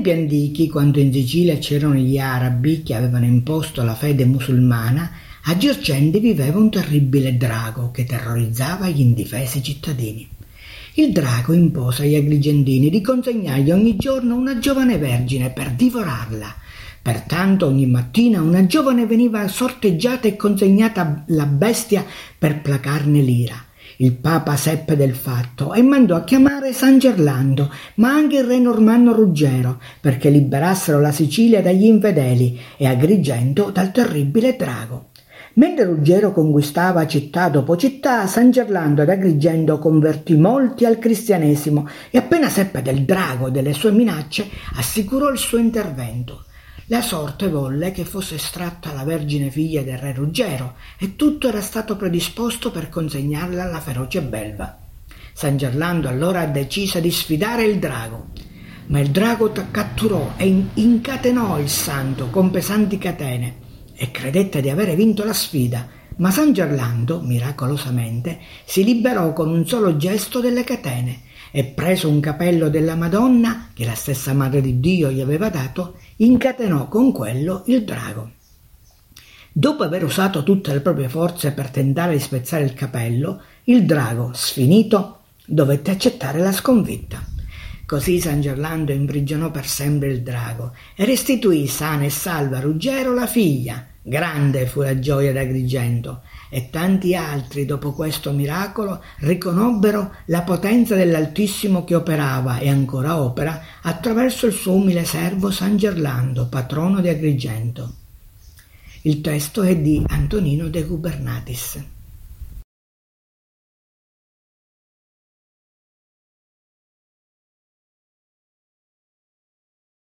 Tempi antichi, quando in Sicilia c'erano gli arabi che avevano imposto la fede musulmana, a Girgenti viveva un terribile drago che terrorizzava gli indifesi cittadini. Il drago impose agli agrigentini di consegnargli ogni giorno una giovane vergine per divorarla. Pertanto ogni mattina una giovane veniva sorteggiata e consegnata alla bestia per placarne l'ira. Il Papa seppe del fatto e mandò a chiamare San Gerlando, ma anche il re normanno Ruggero, perché liberassero la Sicilia dagli infedeli e Agrigento dal terribile drago. Mentre Ruggero conquistava città dopo città, San Gerlando ad Agrigento convertì molti al cristianesimo e appena seppe del drago e delle sue minacce assicurò il suo intervento. La sorte volle che fosse estratta la vergine figlia del re Ruggero e tutto era stato predisposto per consegnarla alla feroce belva. San Gerlando allora decise di sfidare il drago. Ma il drago catturò e incatenò il santo con pesanti catene e credette di avere vinto la sfida, ma San Gerlando, miracolosamente, si liberò con un solo gesto delle catene e preso un capello della Madonna, che la stessa Madre di Dio gli aveva dato, incatenò con quello il drago. Dopo aver usato tutte le proprie forze per tentare di spezzare il capello, il drago, sfinito, dovette accettare la sconfitta. Così San Gerlando imprigionò per sempre il drago e restituì sana e salva a Ruggero la figlia. Grande fu la gioia d'Agrigento e tanti altri dopo questo miracolo riconobbero la potenza dell'Altissimo che operava e ancora opera attraverso il suo umile servo San Gerlando, patrono di Agrigento. Il testo è di Antonino de Gubernatis.